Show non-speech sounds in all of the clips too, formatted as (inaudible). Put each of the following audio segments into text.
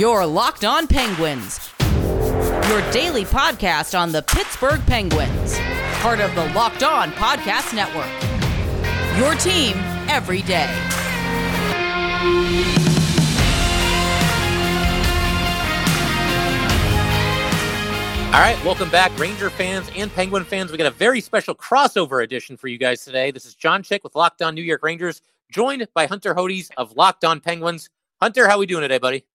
Your Locked On Penguins, your daily podcast on the Pittsburgh Penguins, part of the Locked On Podcast Network. Your team every day. All right, welcome back, Ranger fans and Penguin fans. We got a very special crossover edition for you guys today. This is John Chick with Locked On New York Rangers, joined by Hunter Hodes of Locked On Penguins. Hunter, how are we doing today, buddy?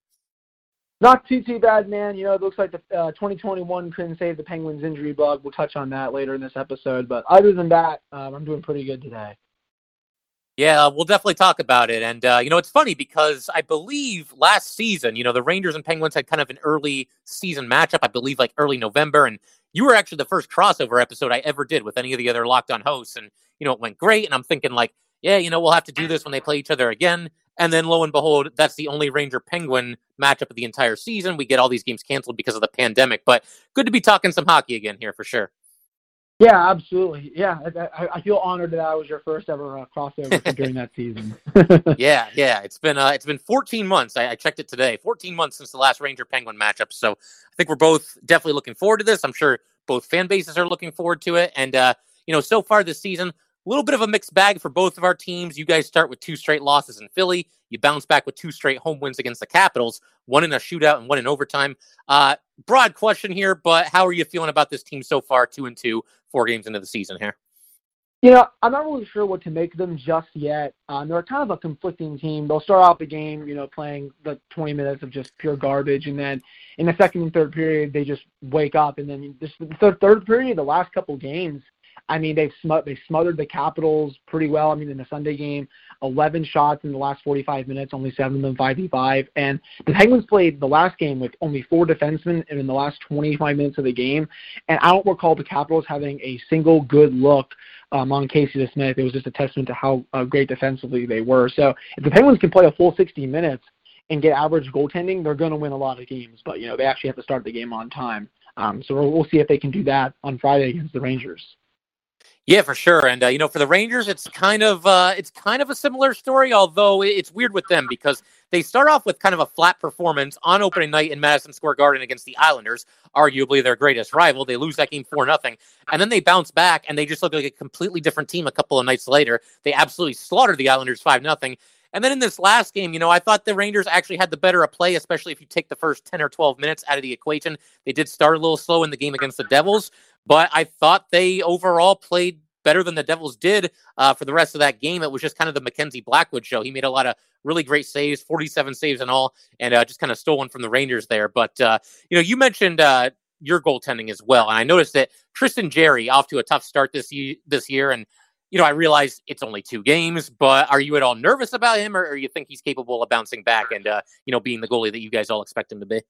Not too too bad, man. You know, it looks like the uh, 2021 couldn't save the Penguins injury bug. We'll touch on that later in this episode. But other than that, um, I'm doing pretty good today. Yeah, we'll definitely talk about it. And, uh, you know, it's funny because I believe last season, you know, the Rangers and Penguins had kind of an early season matchup, I believe like early November. And you were actually the first crossover episode I ever did with any of the other locked on hosts. And, you know, it went great. And I'm thinking, like, yeah, you know, we'll have to do this when they play each other again. And then lo and behold, that's the only Ranger Penguin matchup of the entire season. We get all these games canceled because of the pandemic. But good to be talking some hockey again here for sure. Yeah, absolutely. Yeah, I, I feel honored that I was your first ever uh, crossover (laughs) during that season. (laughs) yeah, yeah. It's been uh, it's been 14 months. I, I, checked it today. 14 months since the last Ranger Penguin matchup. So I think we're both definitely looking forward to this. I'm sure both fan bases are looking forward to it. And uh, you know, so far this season, a little bit of a mixed bag for both of our teams. You guys start with two straight losses in Philly. You bounce back with two straight home wins against the Capitals, one in a shootout and one in overtime. Uh, broad question here, but how are you feeling about this team so far, two and two, four games into the season here? You know, I'm not really sure what to make of them just yet. Um, they're kind of a conflicting team. They'll start out the game, you know, playing the 20 minutes of just pure garbage, and then in the second and third period, they just wake up. And then this, the third, third period, the last couple games, I mean, they've sm- they smothered the Capitals pretty well. I mean, in the Sunday game, 11 shots in the last 45 minutes, only seven of them 5v5. And the Penguins played the last game with only four defensemen in the last 25 minutes of the game. And I don't recall the Capitals having a single good look um, on Casey DeSmith. It was just a testament to how uh, great defensively they were. So if the Penguins can play a full 60 minutes and get average goaltending, they're going to win a lot of games. But you know they actually have to start the game on time. Um, so we'll, we'll see if they can do that on Friday against the Rangers. Yeah, for sure. And uh, you know, for the Rangers, it's kind of uh, it's kind of a similar story. Although it's weird with them because they start off with kind of a flat performance on opening night in Madison Square Garden against the Islanders, arguably their greatest rival. They lose that game four nothing, and then they bounce back and they just look like a completely different team. A couple of nights later, they absolutely slaughtered the Islanders five nothing. And then in this last game, you know, I thought the Rangers actually had the better of play, especially if you take the first 10 or 12 minutes out of the equation. They did start a little slow in the game against the Devils, but I thought they overall played better than the Devils did uh, for the rest of that game. It was just kind of the Mackenzie Blackwood show. He made a lot of really great saves, 47 saves and all, and uh, just kind of stole one from the Rangers there. But, uh, you know, you mentioned uh, your goaltending as well. And I noticed that Tristan Jarry off to a tough start this, year, this year. And, you know, I realize it's only two games, but are you at all nervous about him or, or you think he's capable of bouncing back and, uh, you know, being the goalie that you guys all expect him to be?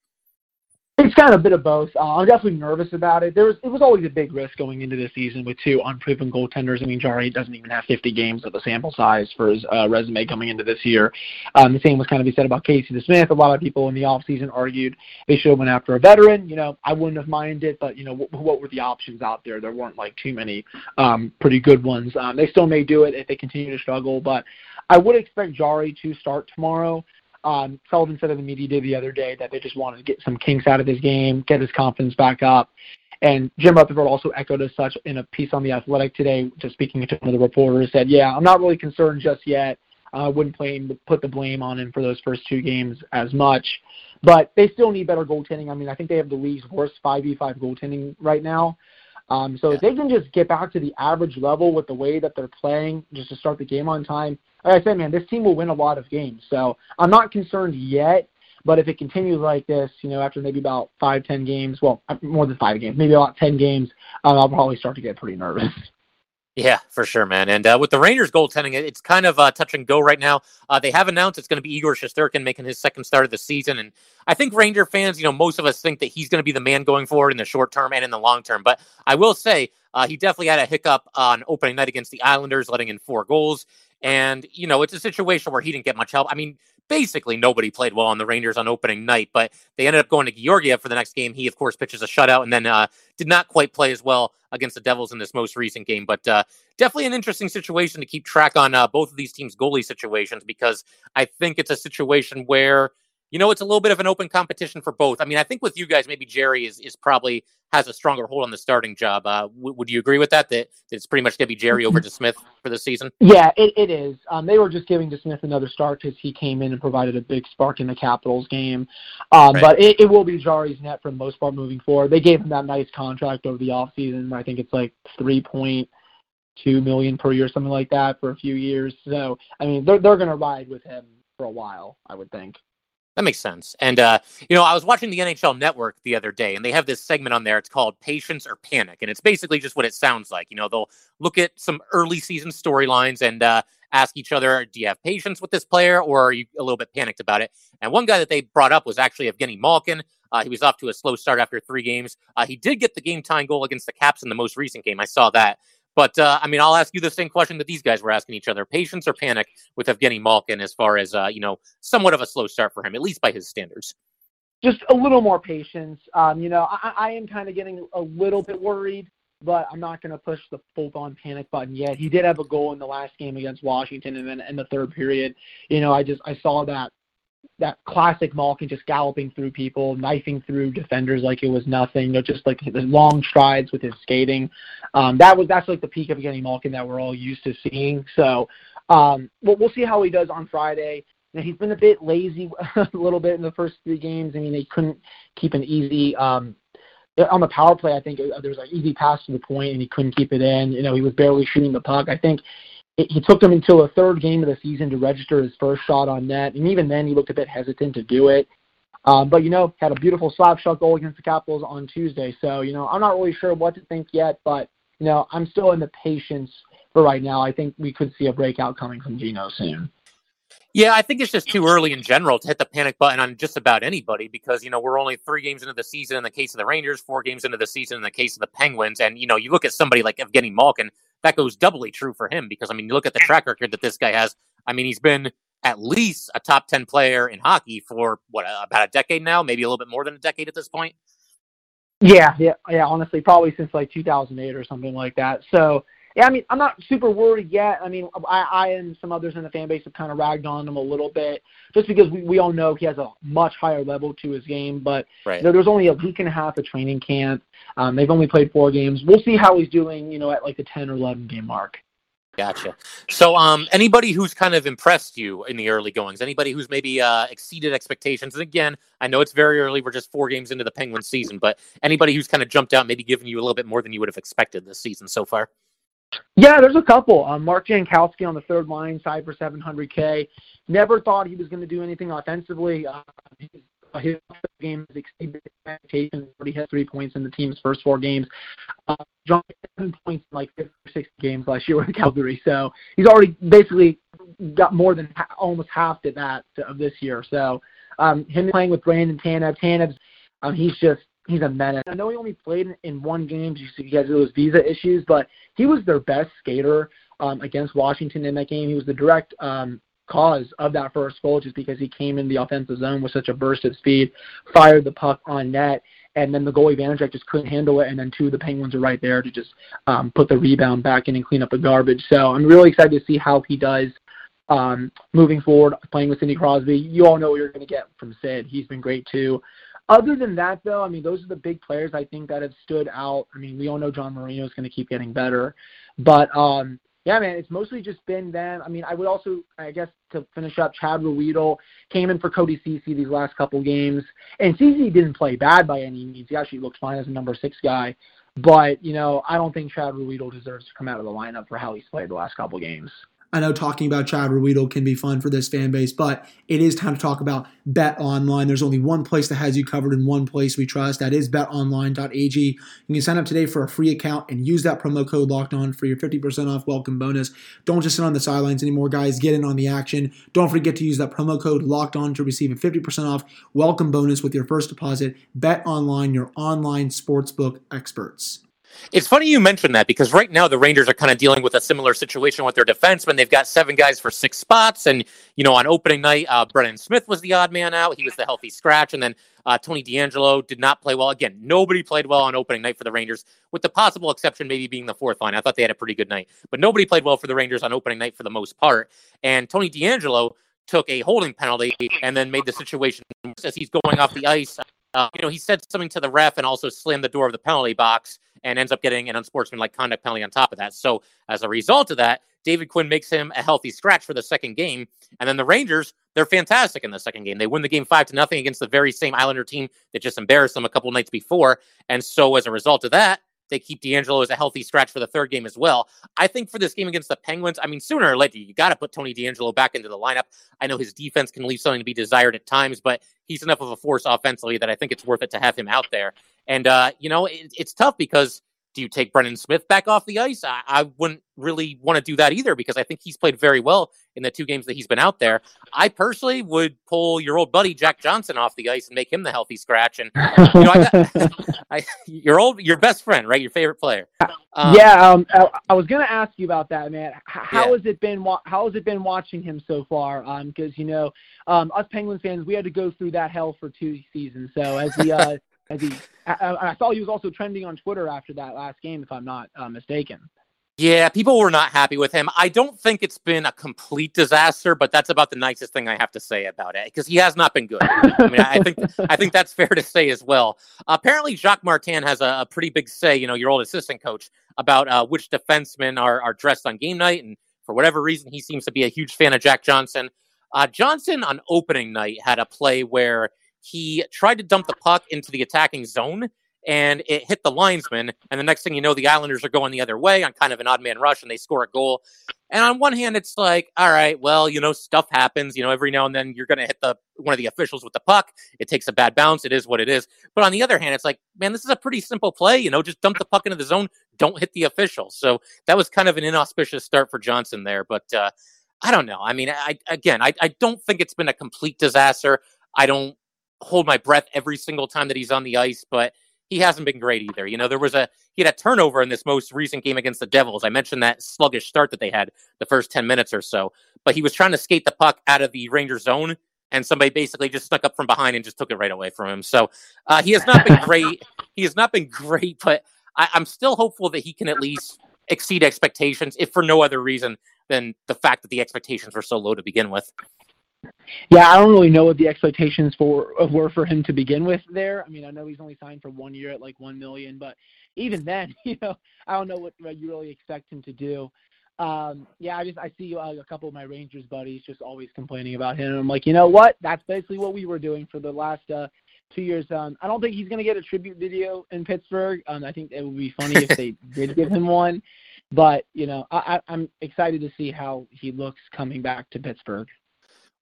It's kind of a bit of both. Uh, I'm definitely nervous about it. There was it was always a big risk going into the season with two unproven goaltenders. I mean, Jarry doesn't even have 50 games of a sample size for his uh, resume coming into this year. Um, the same was kind of be said about Casey DeSmith. A lot of people in the offseason argued they should have went after a veteran. You know, I wouldn't have minded, but you know, what, what were the options out there? There weren't like too many um, pretty good ones. Um, they still may do it if they continue to struggle, but I would expect Jarry to start tomorrow. Um, Sullivan said in the media day the other day that they just wanted to get some kinks out of his game, get his confidence back up. And Jim Rutherford also echoed as such in a piece on the Athletic today, just speaking to one of the reporters, said, "Yeah, I'm not really concerned just yet. I uh, wouldn't blame, put the blame on him for those first two games as much, but they still need better goaltending. I mean, I think they have the league's worst 5v5 goaltending right now. Um, so yeah. if they can just get back to the average level with the way that they're playing, just to start the game on time, like I said, man, this team will win a lot of games. So I'm not concerned yet. But if it continues like this, you know, after maybe about five, ten games, well, more than five games, maybe about ten games, um, I'll probably start to get pretty nervous. (laughs) Yeah, for sure, man. And uh, with the Rangers goaltending, it's kind of uh, touch and go right now. Uh, they have announced it's going to be Igor Shesterkin making his second start of the season, and I think Ranger fans, you know, most of us think that he's going to be the man going forward in the short term and in the long term. But I will say, uh, he definitely had a hiccup on opening night against the Islanders, letting in four goals. And, you know, it's a situation where he didn't get much help. I mean, basically nobody played well on the Rangers on opening night, but they ended up going to Georgiev for the next game. He, of course, pitches a shutout and then uh, did not quite play as well against the Devils in this most recent game. But uh, definitely an interesting situation to keep track on uh, both of these teams' goalie situations because I think it's a situation where you know, it's a little bit of an open competition for both. I mean, I think with you guys, maybe Jarry is is probably has a stronger hold on the starting job. Uh, w- would you agree with that, that? That it's pretty much going to be Jarry over DeSmith for the season? Yeah, it, it is. Um, they were just giving DeSmith another start because he came in and provided a big spark in the Capitals game. Um, right. But it, it will be Jarry's net for the most part moving forward. They gave him that nice contract over the off offseason. I think it's like three point two million per year, something like that, for a few years. So I mean, they're they're going to ride with him for a while, I would think. That makes sense. And uh, you know, I was watching the NHL Network the other day, and they have this segment on there. It's called "Patience or Panic," and it's basically just what it sounds like. You know, they'll look at some early season storylines and uh, ask each other, "Do you have patience with this player, or are you a little bit panicked about it?" And one guy that they brought up was actually Evgeny Malkin. Uh, he was off to a slow start after three games. Uh, he did get the game time goal against the Caps in the most recent game. I saw that. But uh, I mean, I'll ask you the same question that these guys were asking each other: patience or panic with Evgeny Malkin, as far as uh, you know, somewhat of a slow start for him, at least by his standards. Just a little more patience. Um, you know, I, I am kind of getting a little bit worried, but I'm not going to push the full-on panic button yet. He did have a goal in the last game against Washington, and then in the third period, you know, I just I saw that that classic Malkin just galloping through people, knifing through defenders like it was nothing. You know, just like the long strides with his skating. Um, that was that's like the peak of Evgeny Malkin that we're all used to seeing. So um, we'll, we'll see how he does on Friday. Now, he's been a bit lazy (laughs) a little bit in the first three games. I mean, they couldn't keep an easy um, on the power play. I think uh, there was an easy pass to the point, and he couldn't keep it in. You know, he was barely shooting the puck. I think it, he took them until the third game of the season to register his first shot on net, and even then he looked a bit hesitant to do it. Um, but you know, had a beautiful slap shot goal against the Capitals on Tuesday. So you know, I'm not really sure what to think yet, but you know, I'm still in the patience for right now. I think we could see a breakout coming from Gino soon. Yeah, I think it's just too early in general to hit the panic button on just about anybody because, you know, we're only three games into the season in the case of the Rangers, four games into the season in the case of the Penguins. And, you know, you look at somebody like Evgeny Malkin, that goes doubly true for him because, I mean, you look at the track record that this guy has. I mean, he's been at least a top 10 player in hockey for, what, uh, about a decade now, maybe a little bit more than a decade at this point. Yeah, yeah, yeah. Honestly, probably since like 2008 or something like that. So yeah, I mean, I'm not super worried yet. I mean, I, I and some others in the fan base have kind of ragged on him a little bit, just because we, we all know he has a much higher level to his game. But right. you know, there's only a week and a half of training camp. Um, they've only played four games. We'll see how he's doing, you know, at like the 10 or 11 game mark. Gotcha. So, um, anybody who's kind of impressed you in the early goings, anybody who's maybe uh, exceeded expectations, and again, I know it's very early. We're just four games into the Penguin season, but anybody who's kind of jumped out, maybe given you a little bit more than you would have expected this season so far. Yeah, there's a couple. Um, Mark Jankowski on the third line, side for 700K. Never thought he was going to do anything offensively. Uh, his, game has exceeded expectations. He had three points in the team's first four games. Uh, John seven points in like 50 or 60 games last year (laughs) with Calgary. So he's already basically got more than ha- almost half to that of this year. So um, him playing with Brandon Tanev. Tanev's um, he's just he's a menace. I know he only played in one game because of those visa issues, but he was their best skater um, against Washington in that game. He was the direct um, cause of that first goal just because he came in the offensive zone with such a burst of speed, fired the puck on net, and then the goalie Vanecek just couldn't handle it, and then two of the Penguins are right there to just um, put the rebound back in and clean up the garbage. So I'm really excited to see how he does um, moving forward, playing with Sidney Crosby. You all know what you're going to get from Sid. He's been great too. Other than that, though, I mean, those are the big players I think that have stood out. I mean, we all know John Marino is going to keep getting better, but um, yeah, man, it's mostly just been them. I mean, I would also, I guess, to finish up, Chad Ruhwedel came in for Cody Ceci these last couple games, and Ceci didn't play bad by any means. He actually looked fine as a number six guy, but you know, I don't think Chad Ruhwedel deserves to come out of the lineup for how he's played the last couple games. I know talking about Chad Ruhwedel can be fun for this fan base, but it is time to talk about Bet Online. There's only one place that has you covered in one place we trust. That is betonline.ag. You can sign up today for a free account and use that promo code locked on for your 50% off welcome bonus. Don't just sit on the sidelines anymore, guys. Get in on the action. Don't forget to use that promo code locked on to receive a 50% off welcome bonus with your first deposit. Bet Online, your online sportsbook experts. It's funny you mentioned that because right now the Rangers are kind of dealing with a similar situation with their defensemen. They've got seven guys for six spots, and you know on opening night, uh, Brendan Smith was the odd man out. He was the healthy scratch, and then uh, Tony DeAngelo did not play well. Again, nobody played well on opening night for the Rangers, with the possible exception maybe being the fourth line. I thought they had a pretty good night, but nobody played well for the Rangers on opening night for the most part. And Tony DeAngelo took a holding penalty and then made the situation as he's going off the ice. Uh, you know, he said something to the ref and also slammed the door of the penalty box and ends up getting an unsportsmanlike conduct penalty on top of that. So as a result of that, David Quinn makes him a healthy scratch for the second game. And then the Rangers, they're fantastic in the second game. They win the game five to nothing against the very same Islander team that just embarrassed them a couple nights before. And so as a result of that, they keep DeAngelo as a healthy scratch for the third game as well. I think for this game against the Penguins, I mean, sooner or later, you got to put Tony DeAngelo back into the lineup. I know his defense can leave something to be desired at times, but he's enough of a force offensively that I think it's worth it to have him out there. And, uh, you know, it, it's tough because do you take Brendan Smith back off the ice? I, I wouldn't really want to do that either because I think he's played very well in the two games that he's been out there. I personally would pull your old buddy Jack Johnson off the ice and make him the healthy scratch. And you know, I got, (laughs) I, your old, your best friend, right? Your favorite player. Um, yeah, um, I, I, was going to ask you about that, man. How, yeah. has it been? How has it been watching him so far? Because um, you know, um, us Penguins fans, we had to go through that hell for two seasons. So as the uh, as he, I, I, saw he was also trending on Twitter after that last game, if I'm not uh, mistaken. Yeah, people were not happy with him. I don't think it's been a complete disaster, but that's about the nicest thing I have to say about it because he has not been good. I mean, I think (laughs) I think that's fair to say as well. apparently, Jacques Martin has a, a, pretty big say. You know, your old assistant coach about uh, which defensemen are are dressed on game night, and for whatever reason, he seems to be a huge fan of Jack Johnson. Uh, Johnson on opening night had a play where he tried to dump the puck into the attacking zone and it hit the linesman. And the next thing you know, the Islanders are going the other way on kind of an odd man rush and they score a goal. And on one hand, it's like, all right, well, you know, stuff happens. You know, every now and then you're going to hit the one of the officials with the puck. It takes a bad bounce. It is what it is. But on the other hand, it's like, man, this is a pretty simple play. You know, just dump the puck into the zone. Don't hit the official. So that was kind of an inauspicious start for Johnson there. But uh, I don't know. I mean, I again, I, I don't think it's been a complete disaster. I don't hold my breath every single time that he's on the ice, but he hasn't been great either. You know, there was a he had a turnover in this most recent game against the Devils. I mentioned that sluggish start that they had the first 10 minutes or so, but he was trying to skate the puck out of the Ranger zone and somebody basically just snuck up from behind and just took it right away from him. So uh, he has not been great. (laughs) he has not been great, but I, I'm still hopeful that he can at least exceed expectations, if for no other reason than the fact that the expectations were so low to begin with. Yeah, I don't really know what the expectations for were for him to begin with. There, I mean, I know he's only signed for one year at like one million, but even then, (laughs) you know, I don't know what, what you really expect him to do. Um, yeah, I just I see uh, a couple of my Rangers buddies just always complaining about him. And I'm like, you know what? That's basically what we were doing for the last uh, two years. Um, I don't think he's going to get a tribute video in Pittsburgh. Um, I think it would be funny if they (laughs) did give him one. But you know, I, I'm excited to see how he looks coming back to Pittsburgh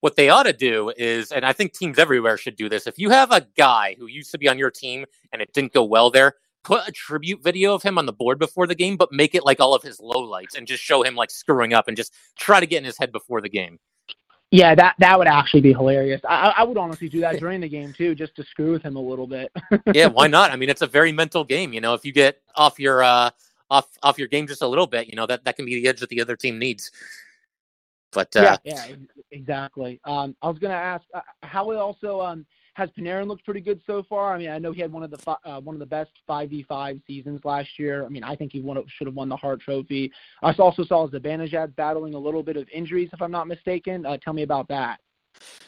what they ought to do is, and I think teams everywhere should do this. If you have a guy who used to be on your team and it didn't go well there, put a tribute video of him on the board before the game, but make it like all of his lowlights and just show him like screwing up and just try to get in his head before the game. Yeah, that that would actually be hilarious. I, I would honestly do that during the game too, just to screw with him a little bit. (laughs) yeah, why not? I mean, it's a very mental game. You know, if you get off your uh, off off your game just a little bit, you know that that can be the edge that the other team needs. But uh, yeah, yeah, exactly. Um, I was going to ask uh, how it also um, has Panarin looked pretty good so far. I mean, I know he had one of the uh, one of the best five v five seasons last year. I mean, I think he won should have won the Hart Trophy. I also saw Zibanejad battling a little bit of injuries, if I'm not mistaken. Uh, tell me about that.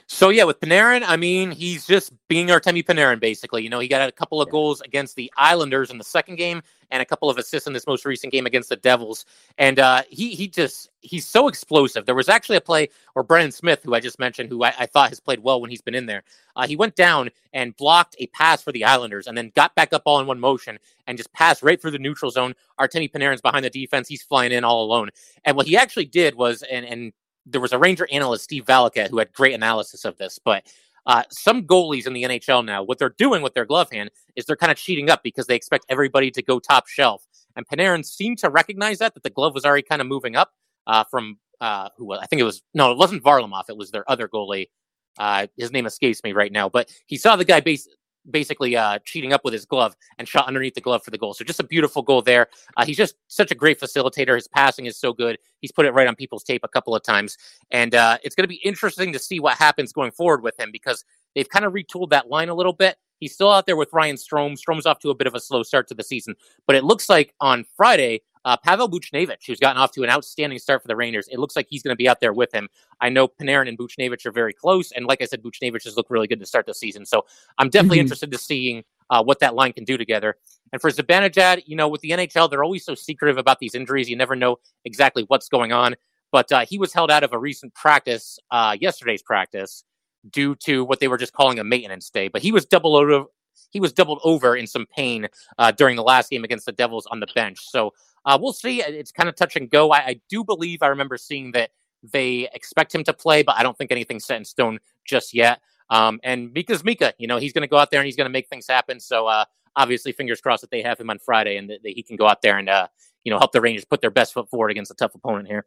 So yeah, with Panarin, I mean, he's just being Artemi Panarin basically. You know, he got a couple of goals against the Islanders in the second game, and a couple of assists in this most recent game against the Devils. And uh, he he just he's so explosive. There was actually a play where Brendan Smith, who I just mentioned, who I, I thought has played well when he's been in there, uh, he went down and blocked a pass for the Islanders, and then got back up all in one motion and just passed right through the neutral zone. Artemi Panarin's behind the defense; he's flying in all alone. And what he actually did was, and and there was a Ranger analyst, Steve Valiquette, who had great analysis of this. But uh, some goalies in the NHL now, what they're doing with their glove hand is they're kind of cheating up because they expect everybody to go top shelf. And Panarin seemed to recognize that that the glove was already kind of moving up uh, from uh, who was, I think it was no, it wasn't Varlamov, it was their other goalie. Uh, his name escapes me right now, but he saw the guy base, basically uh, cheating up with his glove and shot underneath the glove for the goal. So just a beautiful goal there. Uh, he's just such a great facilitator. His passing is so good. He's put it right on people's tape a couple of times, and uh, it's going to be interesting to see what happens going forward with him because they've kind of retooled that line a little bit. He's still out there with Ryan Strome. Strome's off to a bit of a slow start to the season, but it looks like on Friday uh, Pavel Buchnevich, who's gotten off to an outstanding start for the Rangers. It looks like he's going to be out there with him. I know Panarin and Buchnevich are very close, and like I said, Buchnevich has looked really good to start the season. So I'm definitely mm-hmm. interested to seeing uh, what that line can do together. And for Zibanejad, you know, with the NHL, they're always so secretive about these injuries. You never know exactly what's going on. But uh, he was held out of a recent practice, uh, yesterday's practice, due to what they were just calling a maintenance day. But he was double over. He was doubled over in some pain uh, during the last game against the Devils on the bench. So uh, we'll see. It's kind of touch and go. I, I do believe I remember seeing that they expect him to play, but I don't think anything's set in stone just yet. Um, and Mika's Mika, you know, he's going to go out there and he's going to make things happen. So uh, obviously, fingers crossed that they have him on Friday and that, that he can go out there and uh, you know help the Rangers put their best foot forward against a tough opponent here.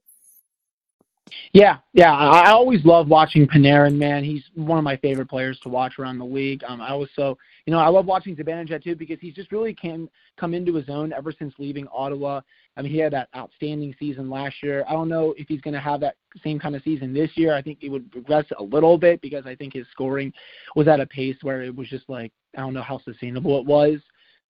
Yeah, yeah. I always love watching Panarin, man. He's one of my favorite players to watch around the league. Um, I also, you know, I love watching Zibanejad too because he's just really came come into his own ever since leaving Ottawa. I mean, he had that outstanding season last year. I don't know if he's going to have that same kind of season this year. I think he would progress a little bit because I think his scoring was at a pace where it was just like I don't know how sustainable it was.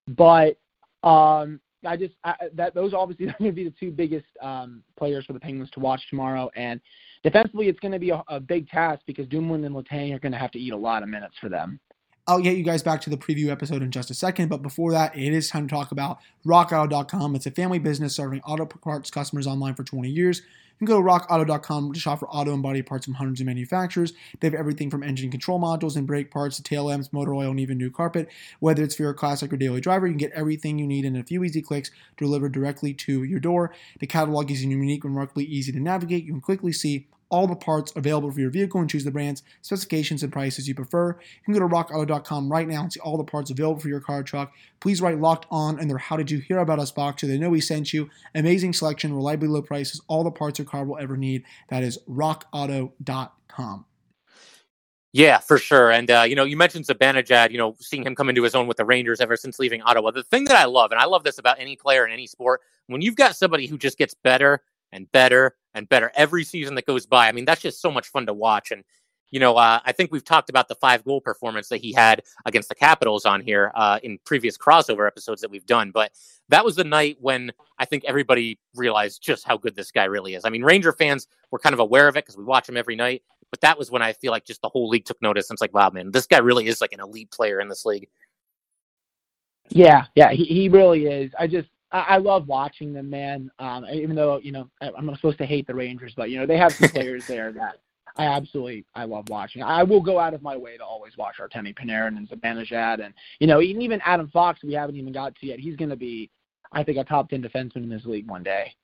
But um, I just I, that those obviously (laughs) are going to be the two biggest um, players for the Penguins to watch tomorrow. And defensively, it's going to be a, a big task because Dumoulin and Letang are going to have to eat a lot of minutes for them. I'll get you guys back to the preview episode in just a second, but before that, it is time to talk about RockAuto.com. It's a family business serving auto parts customers online for 20 years. You can go to rockauto.com to shop for auto and body parts from hundreds of manufacturers. They have everything from engine control modules and brake parts to tail lamps, motor oil, and even new carpet. Whether it's for your classic or daily driver, you can get everything you need in a few easy clicks delivered directly to your door. The catalog is unique and remarkably easy to navigate. You can quickly see all the parts available for your vehicle and choose the brands, specifications, and prices you prefer. You can go to rockauto.com right now and see all the parts available for your car or truck. Please write locked on in their How Did You Hear About Us box so they know we sent you. Amazing selection, reliably low prices, all the parts your car will ever need. That is rockauto.com. Yeah, for sure. And, uh, you know, you mentioned Zibanejad, you know, seeing him come into his own with the Rangers ever since leaving Ottawa. The thing that I love, and I love this about any player in any sport, when you've got somebody who just gets better and better and better every season that goes by. I mean, that's just so much fun to watch. And, you know, uh, I think we've talked about the five goal performance that he had against the Capitals on here uh, in previous crossover episodes that we've done. But that was the night when I think everybody realized just how good this guy really is. I mean, Ranger fans were kind of aware of it because we watch him every night. But that was when I feel like just the whole league took notice. And it's like, wow, man, this guy really is like an elite player in this league. Yeah, yeah, he, he really is. I just I, I love watching them, man. Um, even though you know I, I'm supposed to hate the Rangers, but you know they have some players (laughs) there that I absolutely I love watching. I will go out of my way to always watch Artemi Panarin and Zibanejad, and you know even even Adam Fox we haven't even got to yet. He's going to be, I think, a top ten defenseman in this league one day.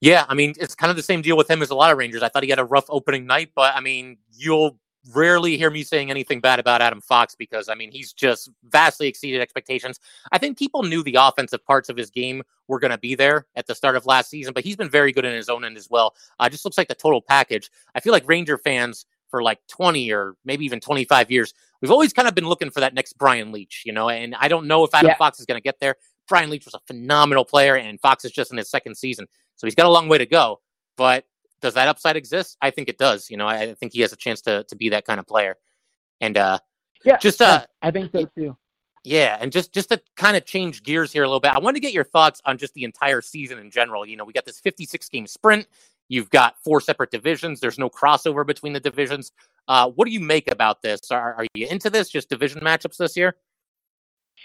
Yeah, I mean it's kind of the same deal with him as a lot of Rangers. I thought he had a rough opening night, but I mean you'll rarely hear me saying anything bad about Adam Fox because I mean he's just vastly exceeded expectations. I think people knew the offensive parts of his game were going to be there at the start of last season, but he's been very good in his own end as well. Uh, just looks like the total package. I feel like Ranger fans for like 20 or maybe even 25 years, we've always kind of been looking for that next Brian Leetch, you know, and I don't know if Adam yeah. Fox is going to get there. Brian Leetch was a phenomenal player, and Fox is just in his second season, so he's got a long way to go. But does that upside exist? I think it does. You know, I, I think he has a chance to to be that kind of player. And uh, yeah, just uh, I think so too. Yeah, and just just to kind of change gears here a little bit, I want to get your thoughts on just the entire season in general. You know, we got this 56 game sprint. You've got four separate divisions. There's no crossover between the divisions. Uh, what do you make about this? Are, are you into this? Just division matchups this year?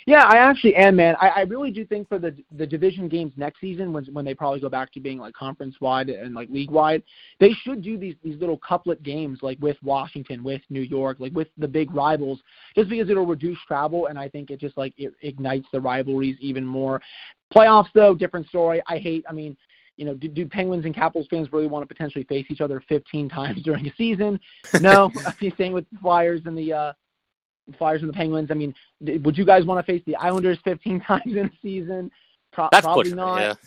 Yeah, I actually am, man. I, I really do think for the the division games next season, when when they probably go back to being like conference wide and like league wide, they should do these these little couplet games like with Washington, with New York, like with the big rivals, just because it'll reduce travel and I think it just like it ignites the rivalries even more. Playoffs though, different story. I hate. I mean, you know, do, do Penguins and Capitals fans really want to potentially face each other 15 (laughs) times during a season? No. I (laughs) mean, (laughs) same with the Flyers and the uh, Flyers and the Penguins. I mean, would you guys want to face the Islanders 15 (laughs) times in a season? Pro- That's probably pushing, not.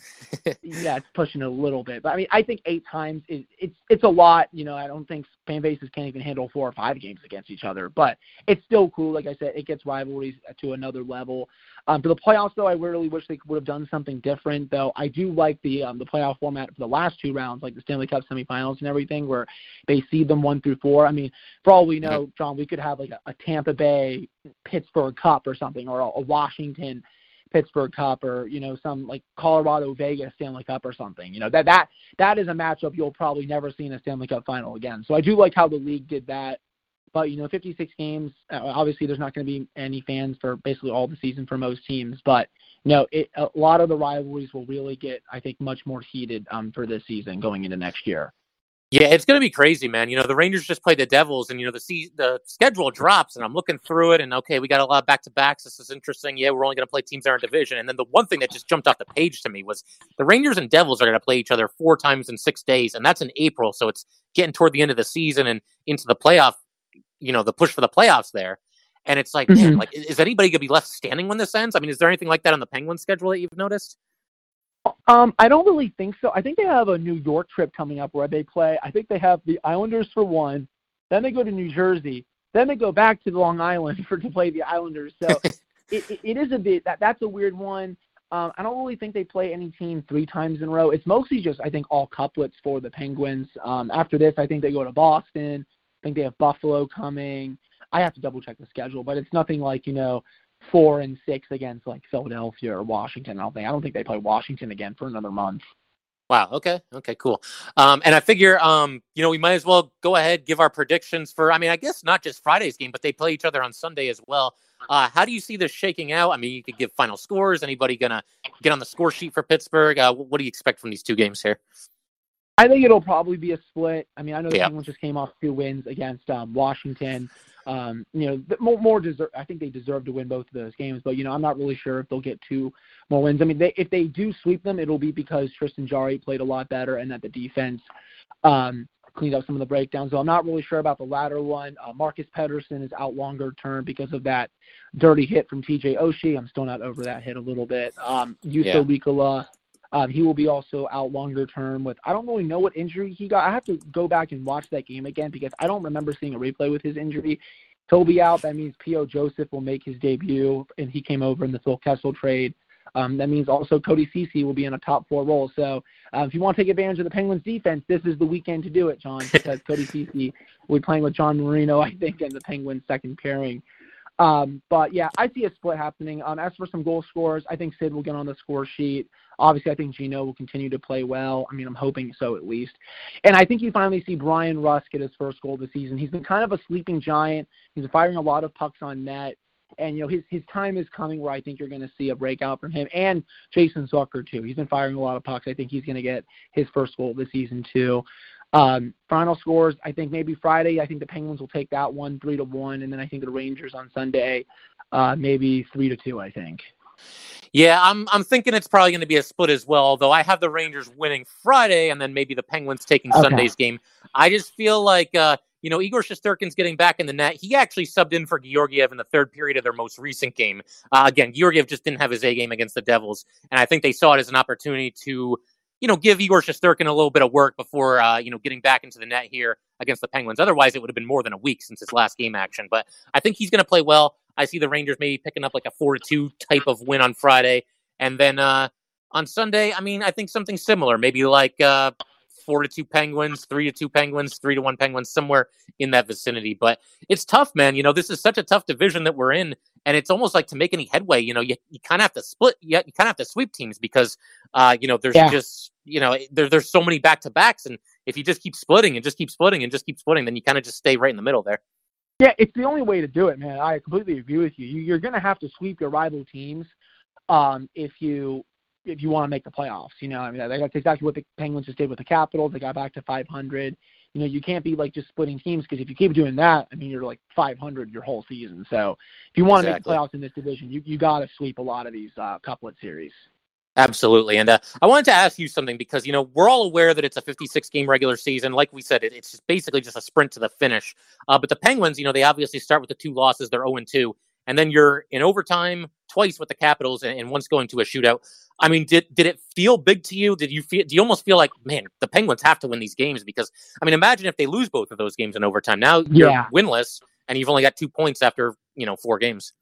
Yeah. (laughs) yeah, it's pushing a little bit, but I mean, I think eight times is it's it's a lot. You know, I don't think fan bases can't even handle four or five games against each other, but it's still cool. Like I said, it gets rivalries to another level. Um, for the playoffs, though, I really wish they would have done something different. Though I do like the um, the playoff format for the last two rounds, like the Stanley Cup semifinals and everything, where they seed them one through four. I mean, for all we know, John, we could have like a, a Tampa Bay Pittsburgh Cup or something, or a, a Washington Pittsburgh Cup or you know some like Colorado Vegas Stanley Cup or something. You know that that that is a matchup you'll probably never see in a Stanley Cup final again. So I do like how the league did that. But you know, 56 games. Uh, obviously, there's not going to be any fans for basically all the season for most teams. But you know, it, a lot of the rivalries will really get, I think, much more heated um, for this season going into next year. Yeah, it's going to be crazy, man. You know, the Rangers just played the Devils, and you know the se- the schedule drops, and I'm looking through it, and okay, we got a lot of back to backs. This is interesting. Yeah, we're only going to play teams in our division, and then the one thing that just jumped off the page to me was the Rangers and Devils are going to play each other four times in six days, and that's in April, so it's getting toward the end of the season and into the playoff. You know, the push for the playoffs there, and it's like, mm-hmm. man, like, is anybody going to be left standing when this ends? I mean, is there anything like that on the Penguins schedule that you've noticed? Um, I don't really think so. I think they have a New York trip coming up where they play. I think they have the Islanders for one, then they go to New Jersey, then they go back to Long Island (laughs) for to play the Islanders. So (laughs) it, it, it is a bit that that's a weird one. Um, I don't really think they play any team three times in a row. It's mostly just I think all couplets for the Penguins. Um, after this, I think they go to Boston. I think they have Buffalo coming. I have to double check the schedule, but it's nothing like you know four and six against like Philadelphia or Washington. I don't think I don't think they play Washington again for another month. Wow. Okay. Okay. Cool. Um, and I figure, um, you know, we might as well go ahead give our predictions for. I mean, I guess not just Friday's game, but they play each other on Sunday as well. Uh, how do you see this shaking out? I mean, you could give final scores. Anybody gonna get on the score sheet for Pittsburgh? Uh, what do you expect from these two games here? I think it'll probably be a split. I mean, I know the yeah. Penguins just came off two wins against um, Washington. Um, you know, more, more deserve. I think they deserve to win both of those games, but you know, I'm not really sure if they'll get two more wins. I mean, they, if they do sweep them, it'll be because Tristan Jarry played a lot better and that the defense um, cleaned up some of the breakdowns. So I'm not really sure about the latter one. Uh, Marcus Pettersson is out longer term because of that dirty hit from TJ Oshie. I'm still not over that hit a little bit. Um, Juuso yeah. Riikola um, he will be also out longer term with I don't really know what injury he got. I have to go back and watch that game again because I don't remember seeing a replay with his injury. He'll be out. That means P.O. Joseph will make his debut, and he came over in the Phil Kessel trade. Um, that means also Cody Ceci will be in a top four role. So uh, if you want to take advantage of the Penguins defense, this is the weekend to do it, John, because (laughs) Cody Ceci will be playing with John Marino, I think, in the Penguins second pairing. Um, but yeah, I see a split happening. Um, as for some goal scorers, I think Sid will get on the score sheet. Obviously, I think Gino will continue to play well. I mean, I'm hoping so at least. And I think you finally see Bryan Rust get his first goal of the season. He's been kind of a sleeping giant. He's firing a lot of pucks on net. And you know his his time is coming where I think you're going to see a breakout from him and Jason Zucker too. He's been firing a lot of pucks. I think he's going to get his first goal of the season too. Um, final scores, I think maybe Friday. I think the Penguins will take that one three to one, and then I think the Rangers on Sunday, uh, maybe three to two. I think. Yeah, I'm I'm thinking it's probably going to be a split as well. Although I have the Rangers winning Friday, and then maybe the Penguins taking okay. Sunday's game. I just feel like uh, you know Igor Shesterkin's getting back in the net. He actually subbed in for Georgiev in the third period of their most recent game. Uh, again, Georgiev just didn't have his A game against the Devils, and I think they saw it as an opportunity to you know, give Igor Shesterkin a little bit of work before, uh, you know, getting back into the net here against the Penguins. Otherwise, it would have been more than a week since his last game action. But I think he's going to play well. I see the Rangers maybe picking up like a four to two type of win on Friday, and then uh, on Sunday, I mean, I think something similar, maybe like uh, four to two Penguins, three to two Penguins, three to one Penguins, somewhere in that vicinity. But it's tough, man. You know, this is such a tough division that we're in, and it's almost like to make any headway, you know, you, you kind of have to split, you, you kind of have to sweep teams because, uh, you know, there's yeah. just, you know, there, there's so many back to backs, and if you just keep splitting and just keep splitting and just keep splitting, then you kind of just stay right in the middle there. Yeah, it's the only way to do it, man. I completely agree with you. you are going to have to sweep your rival teams um, if you if you want to make the playoffs. You know, I mean, that's exactly what the Penguins just did with the Capitals. They got back to 500. You know, you can't be like just splitting teams because if you keep doing that, I mean, you're like 500 your whole season. So if you want exactly. to make the playoffs in this division, you you got to sweep a lot of these uh, couplet series. Absolutely. And uh, I wanted to ask you something because, you know, we're all aware that it's a 56 game regular season. Like we said, it, it's just basically just a sprint to the finish. Uh, but the Penguins, you know, they obviously start with the two losses. They're 0 2 and then you're in overtime twice with the Capitals, and, and once going to a shootout. I mean, did did it feel big to you? Did you feel? Do you almost feel like, man, the Penguins have to win these games because I mean, imagine if they lose both of those games in overtime. Now you're yeah. winless, and you've only got two points after you know four games.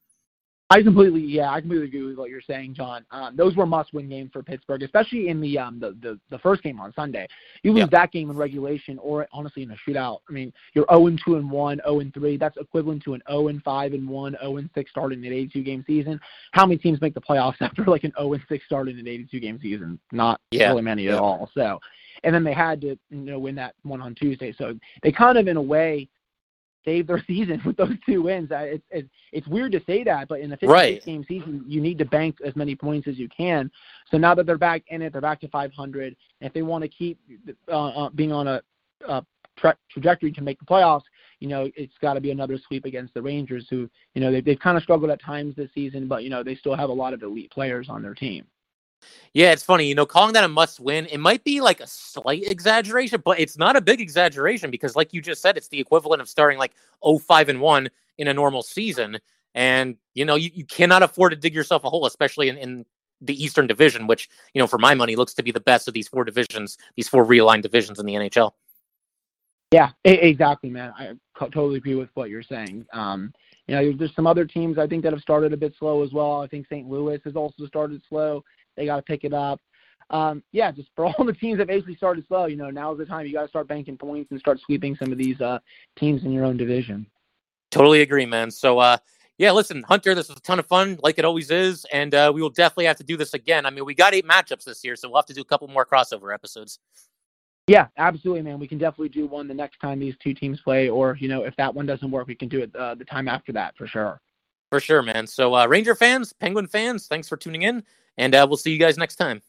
I completely, yeah, I completely agree with what you're saying, John. Um, those were must-win games for Pittsburgh, especially in the um, the, the the first game on Sunday. You lose that game in regulation, or honestly in a shootout. I mean, you're 0 and 2 and 1, 0 and 3. That's equivalent to an 0 and 5 and 1, 0 and 6 start in an 82 game season. How many teams make the playoffs (laughs) after like an 0 and 6 start in an 82 game season? Not yeah. really many yeah. at all. So, and then they had to you know win that one on Tuesday. So they kind of in a way save their (laughs) season with those two wins. It's it's, it's weird to say that, but in a 56 right. game season, you need to bank as many points as you can. So now that they're back in it, they're back to 500. And if they want to keep uh, uh, being on a, a tra- trajectory to make the playoffs, you know, it's got to be another sweep against the Rangers, who you know they've, they've kind of struggled at times this season, but you know they still have a lot of elite players on their team. Yeah, it's funny. You know, calling that a must win, it might be like a slight exaggeration, but it's not a big exaggeration because, like you just said, it's the equivalent of starting like 05 and 1 in a normal season. And, you know, you, you cannot afford to dig yourself a hole, especially in, in the Eastern Division, which, you know, for my money, looks to be the best of these four divisions, these four realigned divisions in the NHL. Yeah, exactly, man. I totally agree with what you're saying. Um, you know, there's some other teams I think that have started a bit slow as well. I think St. Louis has also started slow. They got to pick it up. Um, yeah, just for (laughs) all the teams that basically started slow, you know, now's the time you got to start banking points and start sweeping some of these uh, teams in your own division. Totally agree, man. So, uh, yeah, listen, Hunter, this was a ton of fun, like it always is, and uh, we will definitely have to do this again. I mean, we got eight matchups this year, so we'll have to do a couple more crossover episodes. Yeah, absolutely, man. We can definitely do one the next time these two teams play, or you know, if that one doesn't work, we can do it uh, the time after that for sure. For sure, man. So, uh, Ranger fans, Penguin fans, thanks for tuning in, and uh, we'll see you guys next time.